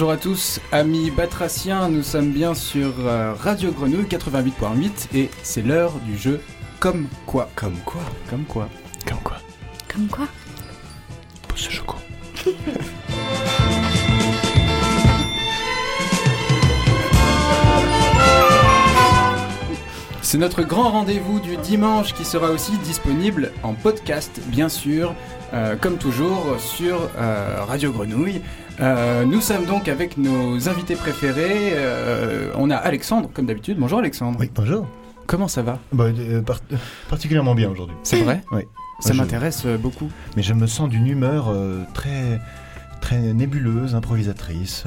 Bonjour à tous, amis batraciens, nous sommes bien sur euh, Radio Grenouille 88.8 et c'est l'heure du jeu Comme quoi. Comme quoi. Comme quoi. Comme quoi. Comme quoi? C'est notre grand rendez-vous du dimanche qui sera aussi disponible en podcast, bien sûr, euh, comme toujours sur euh, Radio Grenouille. Euh, nous sommes donc avec nos invités préférés. On a Alexandre, comme d'habitude. Bonjour Alexandre. Oui, bonjour. Comment ça va? Bah, par- particulièrement bien aujourd'hui. C'est vrai? Oui. Ça m'intéresse beaucoup. Mais je me sens d'une humeur très, très nébuleuse, improvisatrice,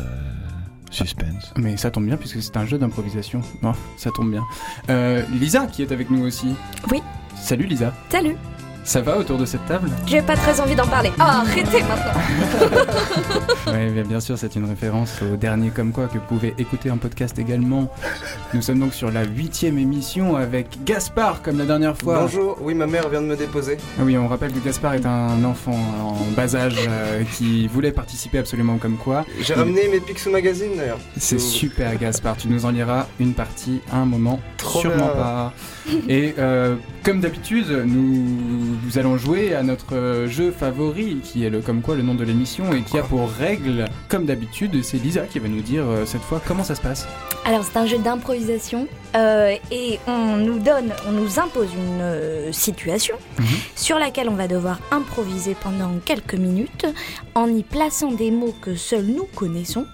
suspense. Mais ça tombe bien puisque c'est un jeu d'improvisation. Non, ça tombe bien. Euh, Lisa qui est avec nous aussi. Oui. Salut Lisa. Salut Ça va autour de cette table? J'ai pas très envie d'en parler. Oh, arrêtez maintenant Oui, bien, sûr, c'est une référence au dernier Comme Quoi que vous pouvez écouter en podcast également. Nous sommes donc sur la huitième émission avec Gaspard comme la dernière fois. Bonjour, oui, ma mère vient de me déposer. Ah oui, on rappelle que Gaspard est un enfant en bas âge euh, qui voulait participer absolument Comme Quoi. J'ai ramené mes Picsou Magazine d'ailleurs. C'est super Gaspard, tu nous en liras une partie à un moment, Trop sûrement bien. pas. Et euh, comme d'habitude, nous, nous allons jouer à notre euh, jeu favori, qui est le comme quoi le nom de l'émission, et qui a pour règle, comme d'habitude, c'est Lisa qui va nous dire euh, cette fois comment ça se passe. Alors, c'est un jeu d'improvisation euh, et on nous donne, on nous impose une euh, situation Mhm. sur laquelle on va devoir improviser pendant quelques minutes en y plaçant des mots que seuls nous connaissons.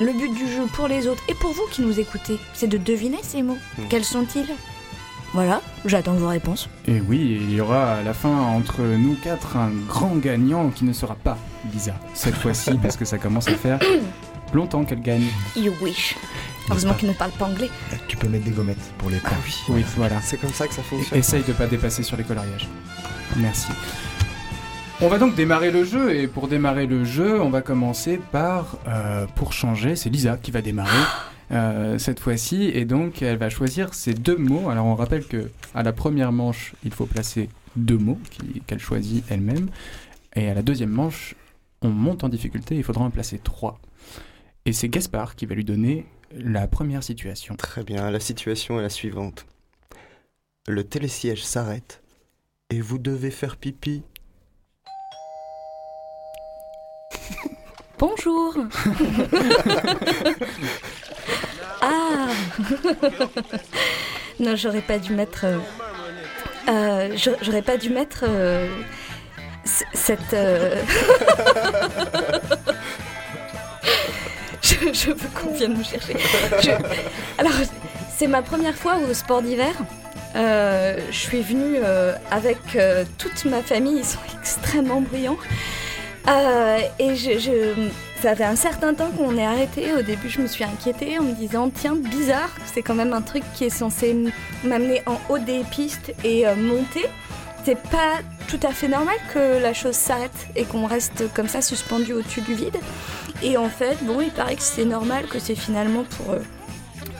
Le but du jeu pour les autres et pour vous qui nous écoutez, c'est de deviner ces mots. Mhm. Quels sont-ils? Voilà, j'attends vos réponses. Et oui, il y aura à la fin entre nous quatre un grand gagnant qui ne sera pas Lisa cette fois-ci, parce que ça commence à faire longtemps qu'elle gagne. You wish. Heureusement qu'il ne parle pas anglais. Euh, Tu peux mettre des gommettes pour les points. Oui, voilà. C'est comme ça que ça fonctionne. Essaye de pas dépasser sur les coloriages. Merci. On va donc démarrer le jeu et pour démarrer le jeu, on va commencer par euh, pour changer, c'est Lisa qui va démarrer euh, cette fois-ci et donc elle va choisir ces deux mots. Alors on rappelle que à la première manche, il faut placer deux mots qu'elle choisit elle-même et à la deuxième manche, on monte en difficulté, il faudra en placer trois. Et c'est Gaspard qui va lui donner la première situation. Très bien, la situation est la suivante. Le télésiège s'arrête et vous devez faire pipi. Bonjour Ah Non, j'aurais pas dû mettre... euh, euh, j'a- j'aurais pas dû mettre... euh, cette... je, je veux qu'on vienne me chercher. Alors, c'est ma première fois au sport d'hiver. Je suis venue avec toute ma famille, ils sont extrêmement bruyants. Et je, je- ça fait un certain temps qu'on est arrêté. Au début, je me suis inquiétée en me disant tiens, bizarre, c'est quand même un truc qui est censé m'amener en haut des pistes et euh, monter. C'est pas tout à fait normal que la chose s'arrête et qu'on reste comme ça suspendu au-dessus du vide. Et en fait, bon, il paraît que c'est normal, que c'est finalement pour, euh,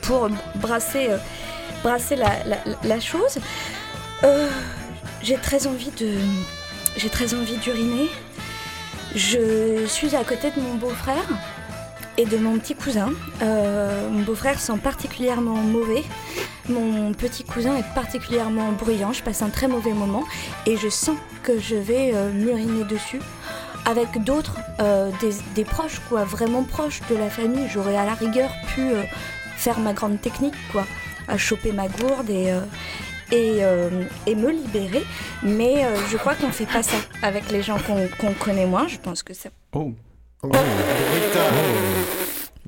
pour brasser, euh, brasser la, la- la chose. J'ai. J'ai très envie d'uriner. Je suis à côté de mon beau-frère et de mon petit cousin. Euh, mon beau-frère sent particulièrement mauvais. Mon petit cousin est particulièrement bruyant. Je passe un très mauvais moment et je sens que je vais euh, m'uriner dessus. Avec d'autres, euh, des, des proches, quoi, vraiment proches de la famille, j'aurais à la rigueur pu faire ma grande technique, quoi, à choper ma gourde et, et, euh, et me libérer. Mais euh, je crois qu'on fait pas ça avec les gens qu'on connaît moins. Je pense que ça. Oh, Brutal.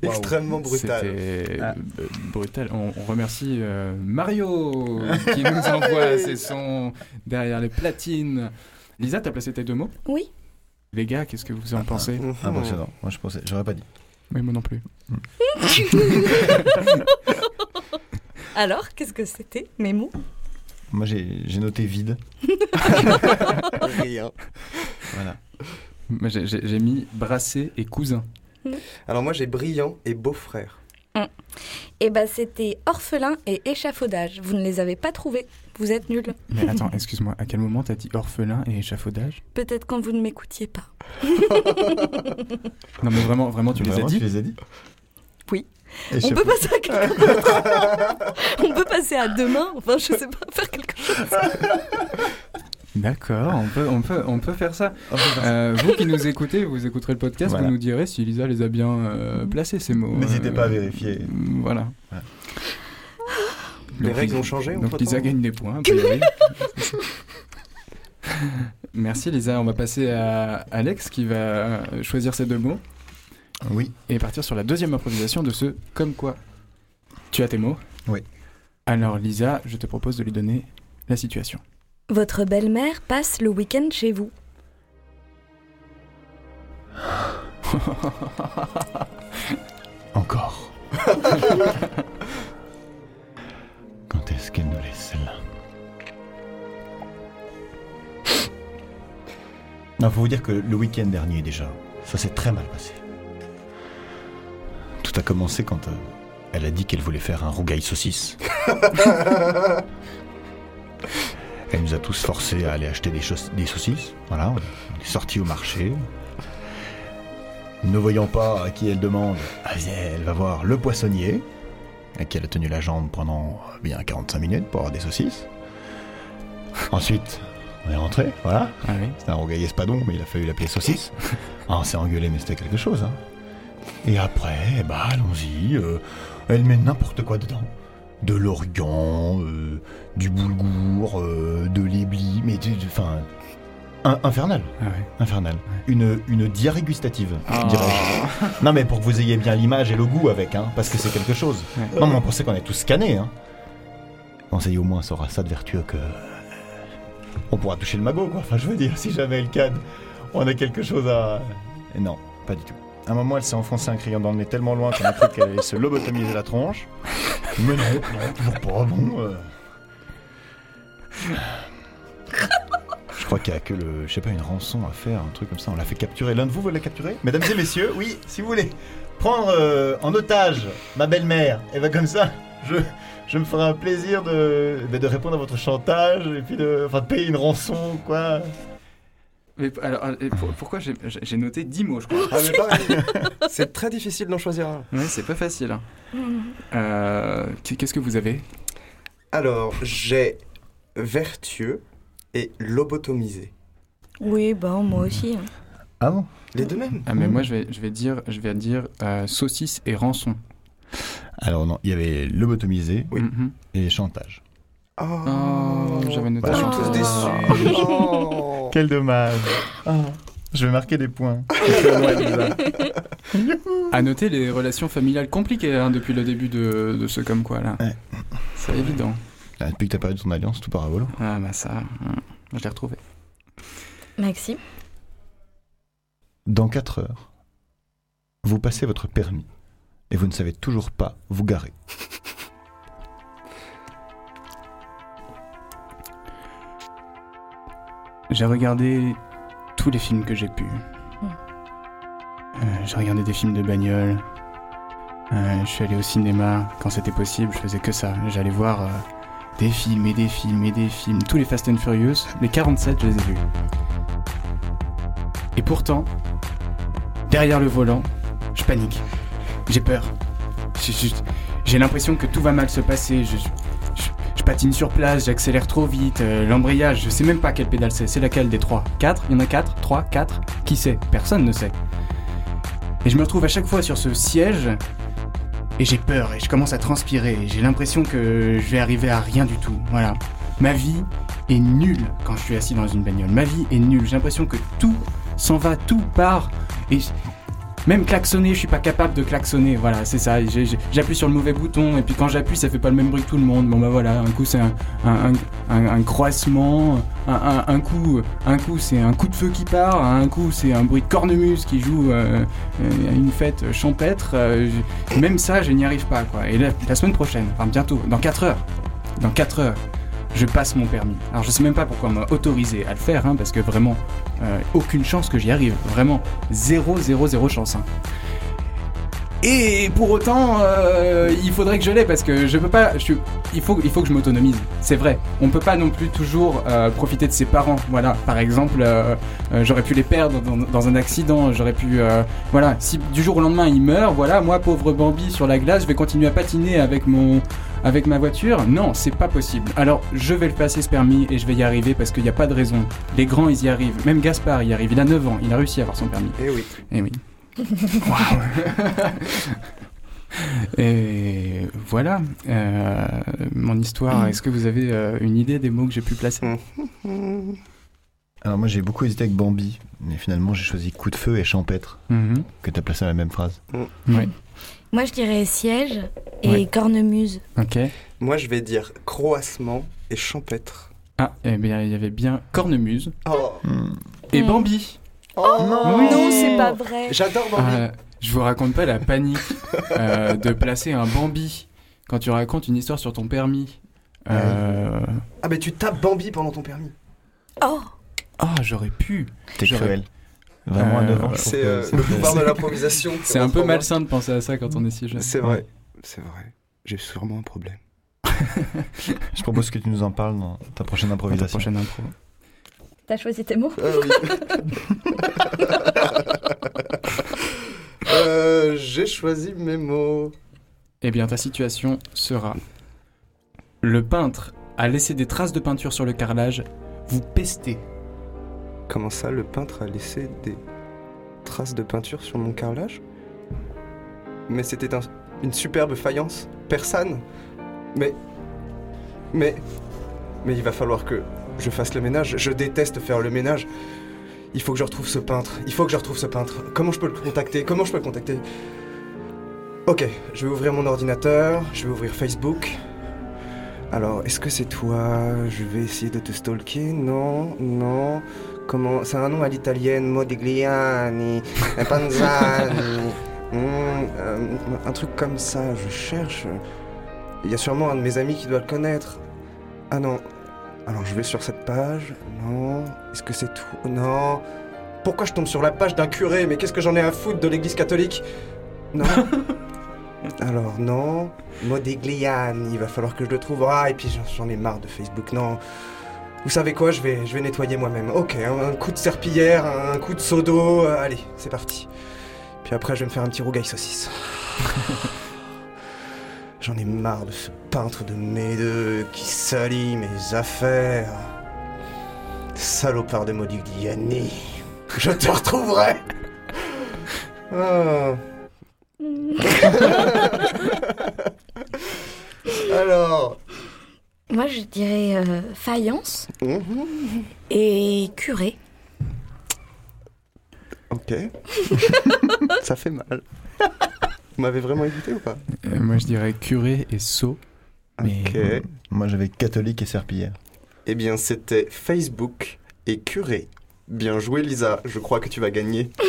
Extrêmement brutal. Ah. euh, brutal. On, on remercie euh, Mario qui nous envoie ses sons derrière les platines. Lisa, t'as placé tes deux mots? Oui. Les gars, qu'est-ce que vous en pensez? Mhm. Impressionnant. Moi, je pensais, j'aurais pas dit. Oui, moi non plus. Alors, qu'est-ce que c'était Mes mots? Moi, j'ai j'ai noté vide. Rien. Voilà. Moi, j'ai- J'ai j'ai mis brassé et cousin. Alors moi j'ai brillant et beau-frère. Eh ben, c'était orphelin et échafaudage. Vous ne les avez pas trouvés. Vous êtes nuls. Mais attends, excuse-moi, à quel moment t'as dit orphelin et échafaudage? Peut-être quand vous ne m'écoutiez pas. Non mais vraiment, vraiment, tu les as Vraiment, dit? Tu les as dit? Oui. Et On peut passer à quelque chose. On peut passer à demain. Enfin, je sais pas, faire quelque chose. D'accord, on peut, on, peut, on peut faire ça. Euh, vous qui nous écoutez, vous écouterez le podcast, Voilà. vous nous direz si Lisa les a bien euh, placés, ces mots. N'hésitez Euh, pas à vérifier. euh, Voilà. Voilà. Les Donc, règles ont changé Donc Lisa gagne des points. Merci Lisa, on va passer à Alex qui va choisir ces deux mots Oui. et partir sur la deuxième improvisation de ce comme quoi. Tu as tes mots Oui. Alors Lisa, je te propose de lui donner la situation. Votre belle-mère passe le week-end chez vous. Encore. Quand est-ce qu'elle nous laisse celle-là? Non, faut vous dire que le week-end dernier déjà, ça s'est très mal passé. Tout a commencé quand euh, elle a dit qu'elle voulait faire un rougail saucisse. elle nous a tous forcés à aller acheter des, saucisses. Voilà, on on est sortis au marché. Ne voyant pas à qui elle demande, elle va voir le poissonnier, à qui elle a tenu la jambe pendant bien 45 minutes pour avoir des saucisses. Ensuite, on est rentré, voilà. Ah oui. C'était un rougail espadon, mais il a fallu l'appeler saucisse. Ah, on s'est engueulé, mais c'était quelque chose. Hein. Et après, bah allons-y. euh, elle met n'importe quoi dedans. De l'origan, euh, du boulgour, euh, de l'éblis, mais enfin, infernal, Ah ouais. infernal. Une, une diarrhée gustative, Ah. dirais-je. Non, mais pour que vous ayez bien l'image et le goût avec, hein, parce que c'est quelque chose. Ouais. Non, mais on pensait qu'on est tous scannés. Hein. On au moins, ça aura ça de vertueux que. On pourra toucher le magot, quoi. Enfin, je veux dire, si jamais elle canne, on a quelque chose à. Non, pas du tout. À un moment, elle s'est enfoncée un crayon dans tellement loin qu'on a cru qu'elle allait se lobotomiser la tronche. Mais non, non, pas. Bon. euh. Je crois qu'il y a que le, je sais pas, une rançon à faire, un truc comme ça. On l'a fait capturer. L'un de vous veut la capturer? Mesdames et messieurs, oui, si vous voulez prendre euh, en otage ma belle-mère, et ben comme ça, je, me ferai un plaisir de, ben, de répondre à votre chantage et puis de, enfin, de payer une rançon, quoi. Mais alors, euh, pour- pourquoi j'ai noté 10 mots, je crois Ah. C'est très difficile d'en choisir un. Ouais, c'est pas facile. hein. Euh, Qu'est-ce que vous avez? Alors, j'ai vertueux et lobotomisé. Oui, ben moi aussi. hein. Ah bon? Les deux mêmes. Ah mais moi je vais, je vais dire, je vais dire euh, saucisse et rançon. Alors non, il y avait lobotomisé Oui. Mhm. et chantage. Oh, Oh, j'avais noté Je suis chantage. tous déçus. Oh. Quel dommage. Je vais marquer des points. À noter les relations familiales compliquées hein, depuis le début de, de ce comme quoi là. Ouais. C'est évident. Ah, Depuis que t'as perdu ton alliance, tout part à volo. Ah bah ça, hum, je l'ai retrouvé. Maxime Dans 4 heures, vous passez votre permis et vous ne savez toujours pas vous garer. J'ai regardé tous les films que j'ai pu. Hmm. Euh, j'ai regardé des films de bagnole. Euh, je suis allé au cinéma quand c'était possible, je faisais que ça. J'allais voir euh, des films et des films et des films. Tous les Fast and Furious, les 47, je les ai vus. Et pourtant, derrière le volant, je panique. J'ai peur. J'ai l'impression que tout va mal se passer. Je, je- je patine sur place, j'accélère trop vite. euh, L'embrayage, je sais même pas quelle pédale c'est. C'est laquelle des trois? Quatre? Il y en a quatre? Trois? Quatre? Qui sait? Personne ne sait. Et je me retrouve à chaque fois sur ce siège et j'ai peur et je commence à transpirer. J'ai l'impression que je vais arriver à rien du tout. Voilà. Ma vie est nulle quand je suis assis dans une bagnole. Ma vie est nulle. J'ai l'impression que tout s'en va, tout part. Et même klaxonner, je suis pas capable de klaxonner. Voilà, c'est ça. J'appuie sur le mauvais bouton et puis quand j'appuie, ça fait pas le même bruit que tout le monde. Bon bah voilà, un coup c'est un, un, un, un- croissement, un, coup, un coup c'est un coup de feu qui part, un coup c'est un bruit de cornemuse qui joue euh, euh, une fête champêtre. Euh, même ça, je n'y arrive pas quoi. Et la, la semaine prochaine, enfin bientôt, dans 4 heures, dans 4 heures, je passe mon permis. Alors je sais même pas pourquoi on m'a autorisé à le faire, hein, parce que vraiment, euh, aucune chance que j'y arrive. Vraiment, 0, 0, 0 chance. hein. Et pour autant, euh, il faudrait que je l'ai parce que je peux pas. Il faut, il faut que je m'autonomise. C'est vrai. On peut pas non plus toujours euh, profiter de ses parents. Voilà. Par exemple, j'aurais pu les perdre dans, dans un accident. J'aurais pu, voilà. Si du jour au lendemain il meurt, voilà. Moi, pauvre Bambi sur la glace, je vais continuer à patiner avec mon, avec ma voiture. Non, c'est pas possible. Alors, je vais le passer ce permis et je vais y arriver parce qu'il n'y a pas de raison. Les grands, ils y arrivent. Même Gaspard y arrive. Il a 9 ans. Il a réussi à avoir son permis. Eh oui. Eh oui. Waouh. Et voilà, euh, mon histoire. Est-ce que vous avez euh, une idée des mots que j'ai pu placer? Alors moi j'ai beaucoup hésité avec Bambi, mais finalement j'ai choisi coup de feu et champêtre, Mhm. que t'as placé dans la même phrase. Oui, Moi, je dirais siège et Ouais. cornemuse. ok. Moi, je vais dire croassement et champêtre. Ah, eh bien, il y avait bien Cornemuse Oh, et. Bambi. oh non Oui. Non, c'est pas vrai. J'adore Bambi. Euh, je vous raconte pas la panique euh, de placer un Bambi quand tu racontes une histoire sur ton permis. Euh, Ah, mais tu tapes Bambi pendant ton permis. Oh, Ah, j'aurais pu. T'es cruel. Vraiment à Euh, 9 ans, je trouve C'est que euh, c'est le pouvoir de l'improvisation. C'est un peu malsain de penser à ça quand on est si jeune. C'est vrai. C'est vrai. J'ai sûrement un problème. Je propose que tu nous en parles dans ta prochaine Dans ta improvisation. prochaine impro. t'as choisi tes mots Ah oui. Euh, J'ai choisi mes mots. Eh bien, ta situation sera le peintre a laissé des traces de peinture sur le carrelage. Vous pestez. Comment ça, le peintre a laissé des traces de peinture sur mon carrelage Mais c'était un- une superbe faïence persane. Mais. Mais. Mais il va falloir que je fasse le ménage. Je déteste faire le ménage. Il faut que je retrouve ce peintre. Il faut que je retrouve ce peintre. Comment je peux le contacter? Comment je peux le contacter? Ok, je vais ouvrir mon ordinateur. Je vais ouvrir Facebook. Alors, est-ce que c'est toi? Je vais essayer de te stalker. Non, non. Comment C'est un nom à l'italienne, Modigliani, Panzani. Hmm, euh, un truc comme ça, je cherche. Il y a sûrement un de mes amis qui doit le connaître. Ah non. Alors je vais sur cette page. Non. Est-ce que c'est tout? Non. Pourquoi je tombe sur la page d'un curé? Mais qu'est-ce que j'en ai à foutre de l'église catholique? Non. Alors non. Modigliani, il va falloir que je le trouve. Ah, et puis j'en ai marre de Facebook. Non. Vous savez quoi Je vais, je vais nettoyer moi-même. Ok, un, un coup de serpillière, un coup de seau d'eau. euh, allez, c'est parti. Puis après, je vais me faire un petit rougail saucisse. J'en ai marre de ce peintre de Médeux qui salit mes affaires. Salopard de Modigliani. Je te retrouverai Ah. Alors. Moi, je dirais euh, faïence mhm, et curé. Ok. Ça fait mal. Vous m'avez vraiment évité ou pas? Euh, moi, je dirais curé et sceau. Mais- Ok. Moi j'avais catholique et serpillière. Eh bien, c'était Facebook et curé. Bien joué, Lisa. Je crois que tu vas gagner.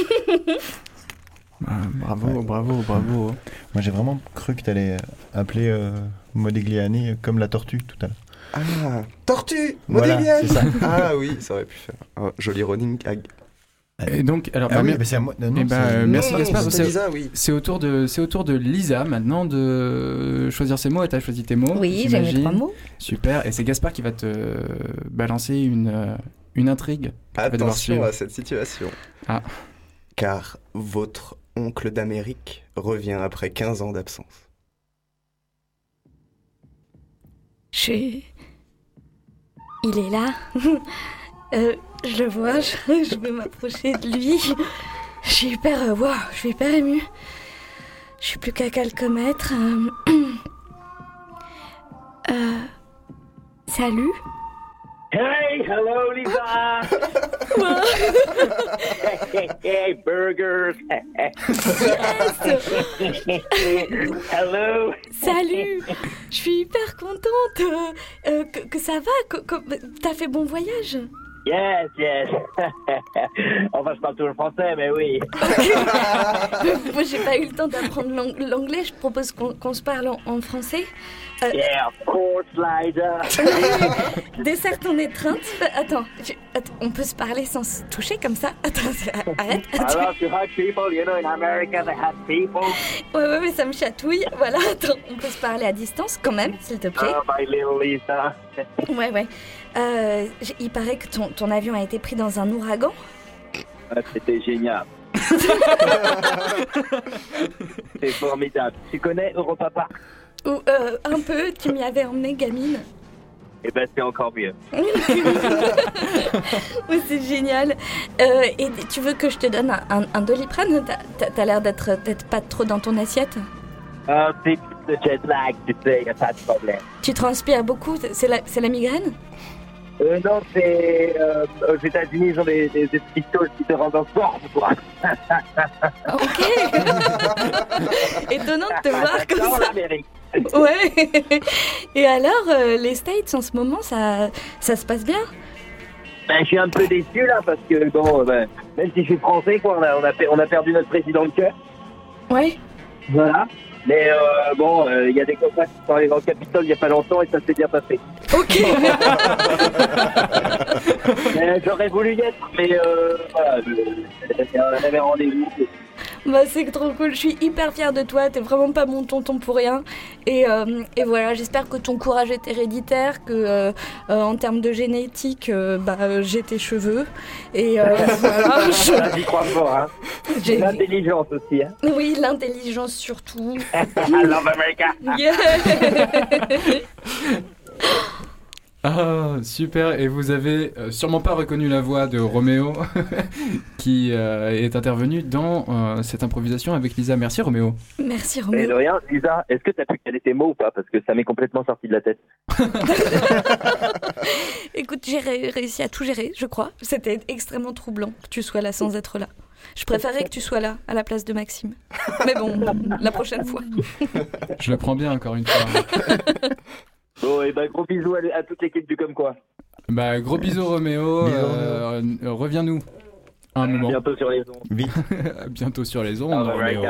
Ah, bravo, Ouais. bravo, bravo. Moi j'ai vraiment cru que t'allais appeler euh, Modigliani comme la tortue tout à l'heure. Ah, tortue Voilà, Modigliani ça. Ah oui, ça aurait pu faire. Oh, joli running gag. Et donc, alors, Ah bah, oui, mer- mais c'est à moi. Non, non, c'est- euh, merci, Gaspard, c'est- oui. c'est au tour de, c'est au tour de Lisa maintenant de choisir ses mots. Et t'as choisi tes mots. Oui, j'ai mes trois mots. Super. Et c'est Gaspard qui va te balancer une, euh, une intrigue. Attention à cette situation. Ah. Car votre oncle d'Amérique revient après 15 ans d'absence. Je... Il est là. Euh, je le vois, je, vais m'approcher de lui. Je suis hyper... euh, waouh, je suis hyper émue. Je suis plus qu'à quelques mètres. Salut. Hey, hello, Lisa. hey, hey, burgers. hello. Salut. Je suis hyper contente. euh, euh, que, que ça va. que- que- T'as fait bon voyage Yes, yes. enfin, je parle toujours français, mais oui. Moi, j'ai pas eu le temps d'apprendre l'ang- l'anglais. Je propose qu'on qu'on se parle en, en français. Euh, Yeah, of course, Liza. Dessert ton étreinte. Attends, je- attends, on peut se parler sans se toucher comme ça? Attends, arrête. I love to hug people. You know, in America, they hug people. Ouais, ouais, mais ça me chatouille. Voilà, attends, on peut se parler à distance quand même, s'il te plaît. Oh, my little Lisa. Ouais, ouais. Euh, il paraît que ton, ton avion a été pris dans un ouragan. Ah, C'était génial. C'est formidable. Tu connais Europa Park? Ou euh, un peu, tu m'y avais emmené, gamine. Eh ben, c'est encore mieux. C'est génial. Euh, et tu veux que je te donne un, un, un doliprane? T'as- l'air d'être d'être pas trop dans ton assiette? Ah, c'est le jet lag, tu sais, y a pas de problème. Tu transpires beaucoup, c'est la, c'est la migraine? Euh, non, c'est... Euh, aux États-Unis, ils ont des, des, des qui te rendent en forme, quoi. Ok. Étonnant de te voir comme ça. l'Amérique. Ouais. Et alors, euh, les States en ce moment, ça, ça se passe bien? Ben, je suis un peu déçu, là, parce que, bon, euh, ben, même si je suis français, quoi, on a, on a, per- on a perdu notre président de cœur. Ouais. Voilà. Mais euh, bon, il y a des copains qui sont allés dans le Capitole il n'y a pas longtemps et ça s'est bien passé. Ok. Mais J'aurais voulu y être, mais euh, voilà, avait rendez-vous. Bah, c'est trop cool. Je suis hyper fière de toi. T'es vraiment pas mon tonton pour rien. Et, euh, et voilà, j'espère que ton courage est héréditaire, que euh, euh, en termes de génétique, bah, j'ai tes cheveux. Et voilà. je- J'y crois fort, hein. j'ai- L'intelligence aussi, hein. Oui, l'intelligence surtout. I love America. Yeah. Ah, super. Et vous avez euh, sûrement pas reconnu la voix de Roméo qui euh, est intervenu dans euh, cette improvisation avec Lisa. Merci Roméo. Merci Mais de Roméo. rien, Lisa, est-ce que tu as pu caler tes mots ou pas? Parce que ça m'est complètement sorti de la tête. Écoute, j'ai ré- réussi à tout gérer, je crois. C'était extrêmement troublant que tu sois là sans être là. Je préférais que tu sois là à la place de Maxime. Mais bon, la prochaine fois. Je le prends bien encore une fois. Bon, et ben gros bisous à, à toute l'équipe du Comme Quoi. Bah, gros bisous Roméo. Euh, euh, Reviens-nous un moment. Bientôt sur les ondes. Bientôt sur les ondes, Ciao, Roméo.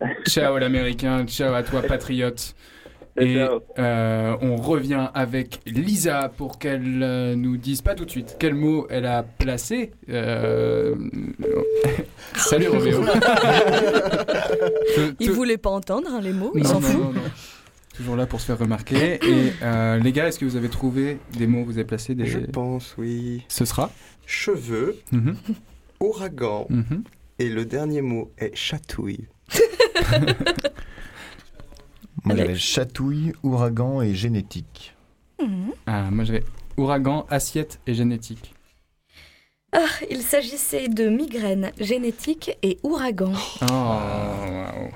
Ciao l'américain, ciao à toi patriote. Et euh, on revient avec Lisa pour qu'elle euh, nous dise pas tout de suite quel mot elle a placé. Euh, Salut Roméo. Il voulait pas entendre hein, les mots, il Non, s'en non, fout. non, non. Toujours là pour se faire remarquer. Et euh, les gars, est-ce que vous avez trouvé des mots Vous avez placé des. Je pense, oui. Ce sera. Cheveux, Mhm, ouragan, mhm. et le dernier mot est chatouille. Moi, j'avais chatouille, ouragan et génétique. Ah, moi j'avais ouragan, assiette et génétique. Ah, il s'agissait de migraine génétique et ouragan. Oh, waouh.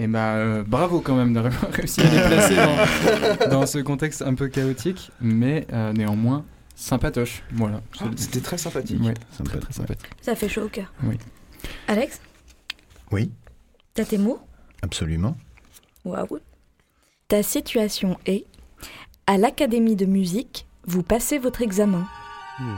Et bah, euh, bravo quand même d'avoir réussi à les placer dans, dans ce contexte un peu chaotique, mais euh, néanmoins sympatoche. Voilà. Je- C'était très sympathique. Ouais, très fait- très sympathique. Ça fait chaud au cœur. Oui. Alex, Oui, t'as tes mots? Absolument. Waouh. Ta situation est à l'académie de musique, vous passez votre examen. Hmm.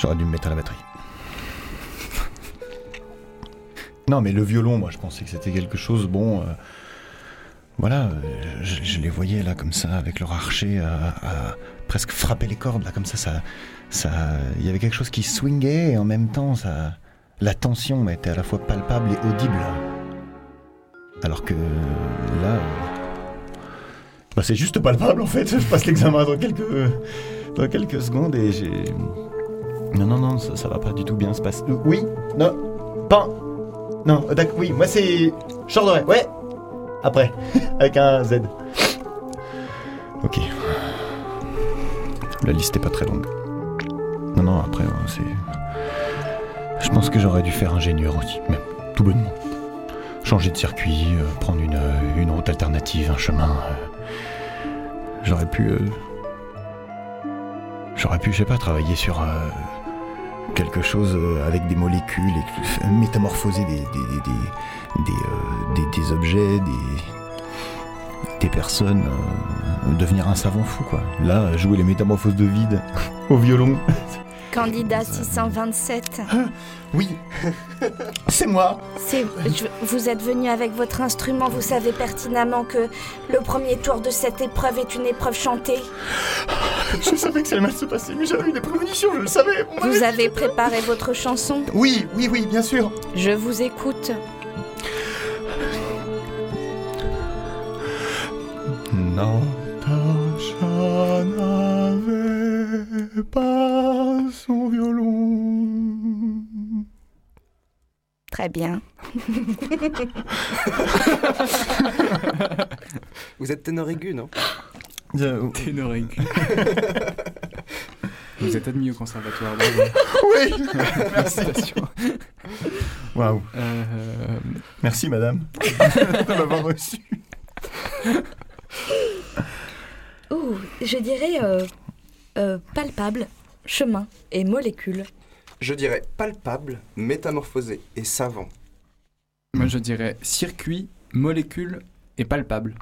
J'aurais dû me mettre à la batterie. Non, mais le violon, moi, je pensais que c'était quelque chose, bon. euh, voilà, euh, je, les voyais là, comme ça, avec leur archer, à, presque frapper les cordes, là, comme ça, ça. ça Il y avait quelque chose qui swingait, et en même temps, ça. La tension était à la fois palpable et audible. Alors que là. euh, Bah, c'est juste palpable en fait. Je passe l'examen dans quelques, dans quelques secondes et j'ai. Non, non, non, ça, va pas du tout bien se passer. Euh, oui Non Pas Non, euh, d'accord, oui, moi c'est. Chorderay, ouais Après, avec un Z. Ok. La liste est pas très longue. Non, non, après, euh, c'est. Je pense que j'aurais dû faire ingénieur aussi, même tout bonnement changer de circuit, prendre une, une route alternative, un chemin. J'aurais pu. J'aurais pu, je sais pas, travailler sur. Quelque chose euh, avec des molécules, et, métamorphoser des, des, des, des, des, euh, objets, des, des personnes, euh, devenir un savant fou quoi. Là, jouer les métamorphoses de vide au violon. Candidat 627, Oui, c'est moi. c'est, vous êtes venu avec votre instrument, vous savez pertinemment que le premier tour de cette épreuve est une épreuve chantée. Je savais que ça allait mal se passer, mais j'avais eu des prémonitions, je le savais. Vous avez préparé votre chanson, Oui, oui, oui, bien sûr. je vous écoute. Natacha pas son violon. Très bien. Vous êtes ténor aigu, non? Ténor aigu. Vous êtes admis au conservatoire. bravo. Oui, Félicitations. Waouh. Euh, Merci, madame, de m'avoir reçu. Ouh, je dirais euh, euh, palpable, chemin et molécule. Je dirais palpable, métamorphosé et savant. moi, je dirais circuit, molécule et palpable.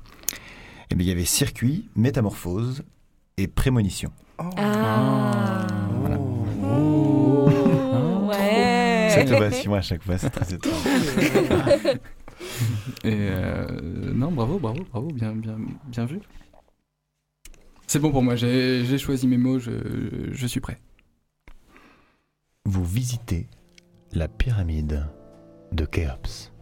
Eh bien, il y avait circuit, métamorphose et prémonition. Ah. Voilà. Oh. Ouais. Cette ovation à chaque fois, c'est très étrange. Et euh, non, bravo, bravo, bravo, bien, bien, bien vu. C'est bon pour moi, j'ai choisi mes mots, je, je suis prêt. Vous visitez la pyramide de Khéops.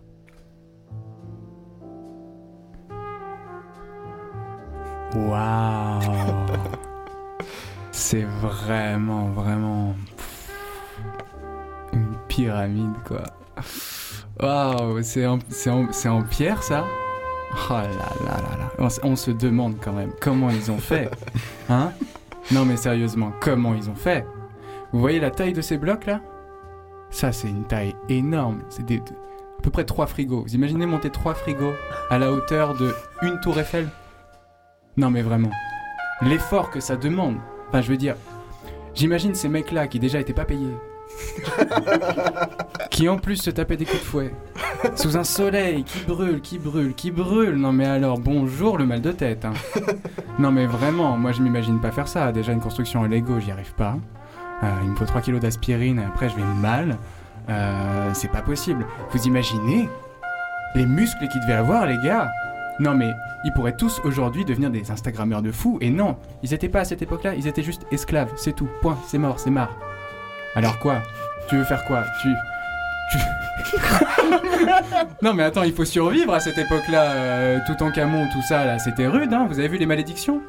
Waouh C'est vraiment, vraiment une pyramide quoi. Waouh, c'est en, c'est en, c'est en pierre ça? Oh là là là là. On, se demande quand même comment ils ont fait. Hein? Non mais sérieusement, comment ils ont fait? Vous voyez la taille de ces blocs là? Ça c'est une taille énorme. C'est des, à peu près trois frigos. Vous imaginez monter trois frigos à la hauteur de une tour Eiffel? Non mais vraiment, l'effort que ça demande. Enfin je veux dire, j'imagine ces mecs-là qui déjà étaient pas payés. qui en plus se tapaient des coups de fouet. Sous un soleil qui brûle, qui brûle, qui brûle. Non mais alors bonjour le mal de tête. hein. Non mais vraiment, moi je m'imagine pas faire ça. Déjà une construction en Lego, j'y arrive pas. Euh, il me faut 3 kilos d'aspirine, après je vais mal. Euh, c'est pas possible. Vous imaginez les muscles qu'ils devaient avoir les gars non mais ils pourraient tous aujourd'hui devenir des Instagrammeurs de fous et non, ils étaient pas à cette époque-là, ils étaient juste esclaves, c'est tout, point, c'est mort, c'est marre. Alors quoi? Tu veux faire quoi? Tu tu Non mais attends, il faut survivre à cette époque-là, euh, tout en camon, tout ça là, c'était rude hein, vous avez vu les malédictions?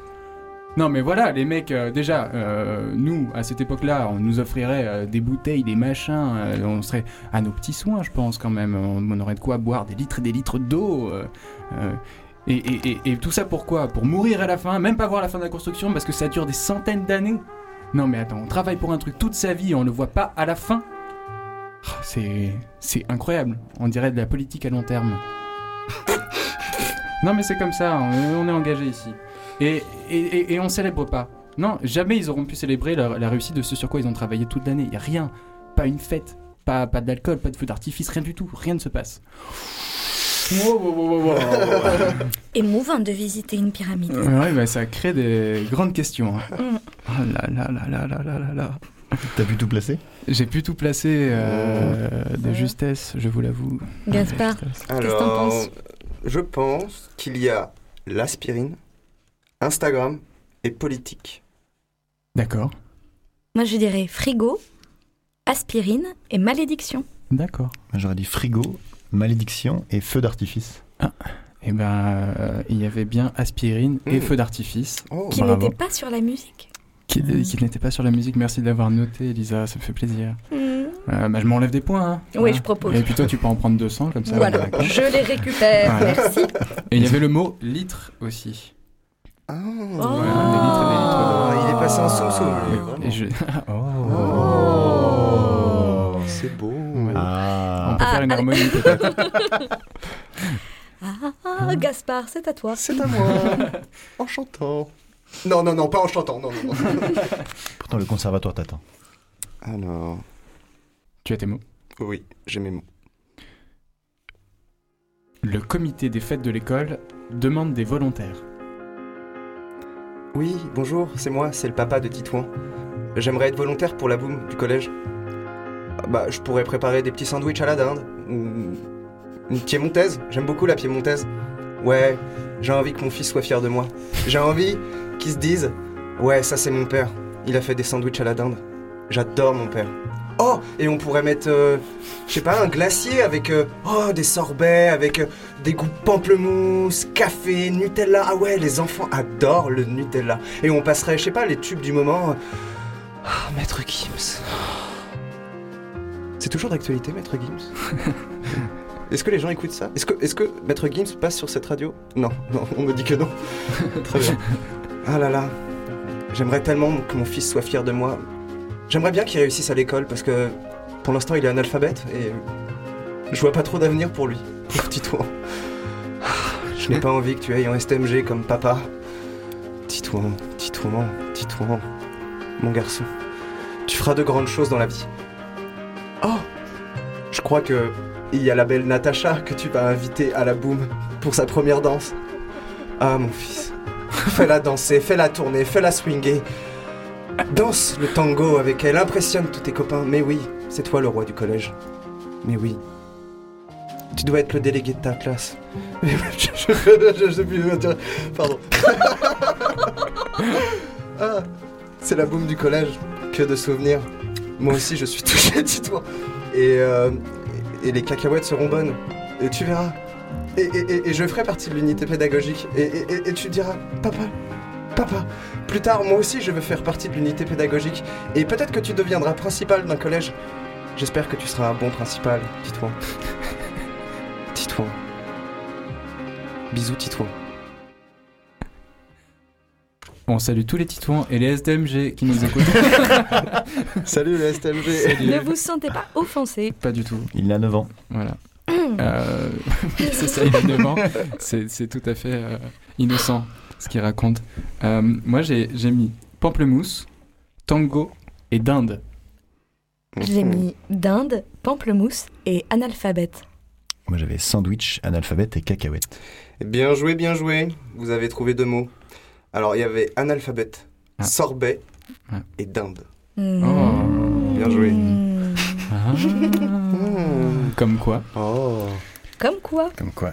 Non mais voilà, les mecs, euh, déjà, euh, nous, à cette époque-là, on nous offrirait des bouteilles, des machins, on serait à nos petits soins, je pense, quand même. On, aurait de quoi boire des litres et des litres d'eau. et, et- tout ça pourquoi Pour mourir à la fin, même pas voir la fin de la construction, parce que ça dure des centaines d'années? Non mais attends, on travaille pour un truc toute sa vie et on le voit pas à la fin C'est... c'est incroyable, on dirait de la politique à long terme. non mais c'est comme ça, on, est engagé ici. Et, et, et- et on célèbre pas. Non, jamais ils auront pu célébrer la réussite de ce sur quoi ils ont travaillé toute l'année. Y a rien, pas une fête, pas, pas d'alcool, pas de feu d'artifice, rien du tout, rien ne se passe. Wow, wow. Émouvant de visiter une pyramide. Ouais, bah, ça crée des grandes questions. hein. Mm. Oh là là là là là là là là. T'as pu tout placer J'ai pu tout placer euh, de justesse, je vous l'avoue. Gaspard. Qu'est-ce que t'en penses je pense qu'il y a l'aspirine, Instagram et politique. D'accord, Moi je dirais frigo, aspirine et malédiction. d'accord. J'aurais dit frigo, malédiction et feu d'artifice. Et ben, euh, il y avait bien aspirine et Mm. feu d'artifice. Oh, Qui n'était pas sur la musique. Qui, qui n'était pas sur la musique, merci d'avoir noté, Elisa, ça me fait plaisir. Hmm. Euh, bah, je m'enlève des points. hein. Oui, Voilà. je propose. Et puis toi, tu peux en prendre 200 comme ça. Voilà, je les récupère. Voilà. Merci. Et il y avait le mot litre aussi. Ah. Voilà, des litres et des litres. Ah, il est passé en soum soum. Et- lui, vraiment. et je- Oh, c'est beau. Ouais. Ah, On peut Ah, faire une harmonie peut-être. Ah, Gaspard, c'est à toi. C'est à moi. en chantant. Non, non, non, pas en chantant. Non, non, non. pourtant le conservatoire t'attend. Alors, Tu as tes mots? Oui, j'ai mes mots. Le comité des fêtes de l'école demande des volontaires. Oui, bonjour, c'est moi, c'est le papa de Titouan. J'aimerais être volontaire pour la boum du collège. Ah Bah, je pourrais préparer des petits sandwichs à la dinde. Ou une piémontaise. J'aime beaucoup la piémontaise. Ouais, j'ai envie que mon fils soit fier de moi. J'ai envie qu'il se dise Ouais, ça c'est mon père. Il a fait des sandwichs à la dinde. J'adore mon père. Oh, et on pourrait mettre, euh, je sais pas, un glacier avec euh, oh, des sorbets, avec euh, des goûts pamplemousse, café, Nutella. Ah ouais, les enfants adorent le Nutella. Et on passerait, je sais pas, les tubes du moment. Ah, Maître Gims. C'est toujours d'actualité, Maître Gims? Est-ce que les gens écoutent ça? Est-ce que, est que Maître Gims passe sur cette radio? Non, non, on me dit que non. Très bien. Ah là là, j'aimerais tellement que mon fils soit fier de moi. J'aimerais bien qu'il réussisse à l'école parce que pour l'instant il est analphabète et je vois pas trop d'avenir pour lui. Pauvre Titouan. Ah, Je n'ai pas envie que tu ailles en STMG comme papa. Titouan, Titouan, Titouan, mon garçon. Tu feras de grandes choses dans la vie. Oh Je crois que il y a la belle Natacha que tu vas inviter à la boum pour sa première danse. Ah mon fils. Fais-la danser, fais-la tourner, fais-la swinguer. Danse le tango avec elle, impressionne tous tes copains. Mais oui, c'est toi le roi du collège. Mais oui. Tu dois être le délégué de ta classe. je, je, plus. Pardon. ah, c'est la boum du collège. Que de souvenirs. Moi aussi, je suis touché, dis-toi. Et, euh, et les cacahuètes seront bonnes. Et tu verras. Et, je ferai partie de l'unité pédagogique. Et, tu diras, papa, papa, plus tard, moi aussi, je veux faire partie de l'unité pédagogique. Et peut-être que tu deviendras principal d'un collège. J'espère que tu seras un bon principal, Titouan. Titouan. Bisous, Titouan. On salue tous les titouans et les SDMG qui nous écoutent. Salut le STMG. Salut. Ne vous sentez pas offensé. Pas du tout. Il a 9 ans. Voilà. Euh, oui, c'est ça, il a 9 ans. C'est c'est tout à fait euh, innocent ce qu'il raconte. Euh, moi, j'ai j'ai mis pamplemousse, tango et dinde. J'ai mis dinde, pamplemousse et analphabète. Moi j'avais sandwich, analphabète et cacahuète. Bien joué, bien joué. Vous avez trouvé deux mots. Alors, il y avait analphabète, Ah. sorbet Ah. et dinde. Mmh. bien joué. Ah. Comme quoi. Oh. Comme quoi Comme quoi.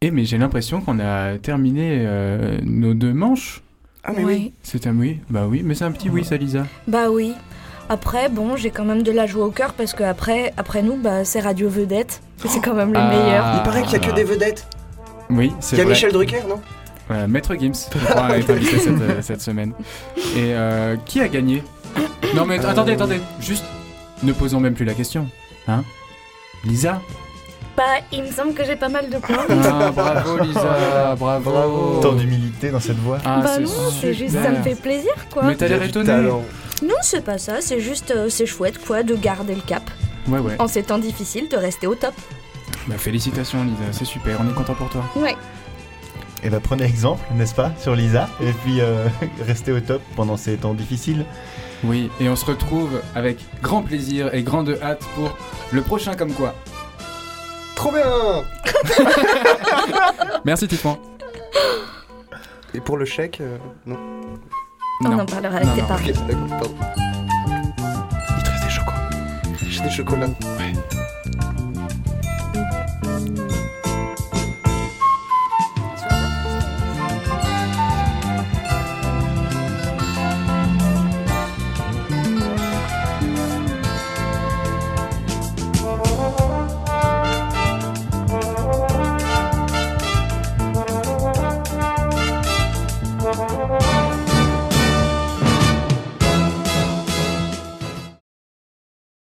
Eh, mais j'ai l'impression qu'on a terminé euh, nos deux manches. Ah, mais oui. C'est un oui Bah oui, mais c'est un petit oui, ça, Lisa. Bah oui. Après, bon, j'ai quand même de la joie au cœur parce que après, après nous, bah, c'est Radio Vedette. Et c'est quand même le Ah. meilleur. Il paraît qu'il n'y a que des vedettes. Oui, Il c'est y a vrai. Michel Drucker, non? Voilà, Maître Gims, je crois, est invité cette, euh, cette semaine. Et euh, qui a gagné? Non mais Euh, attendez, attendez, juste ne posons même plus la question. Hein Lisa? Bah, il me semble que j'ai pas mal de points. Ah, bravo Lisa, bravo. Bravo. Tant d'humilité dans cette voix. Ah, bah non, c'est juste, ça me fait plaisir, quoi. Mais t'as l'air étonné. Non, c'est pas ça, c'est juste, euh, c'est chouette, quoi, de garder le cap. Ouais, ouais. En ces temps difficiles, de rester au top. Bah félicitations Lisa, c'est super, on est content pour toi. Ouais. Et bah prenez exemple, n'est-ce pas, sur Lisa. Et puis euh, restez au top pendant ces temps difficiles. Oui, et on se retrouve avec grand plaisir et grande hâte pour le prochain comme quoi. Trop bien Merci Titouan. Et pour le chèque, euh, non. On Non. en parlera avec Non, tes parents. Il te reste des chocolats. J'ai des chocolats. Ouais.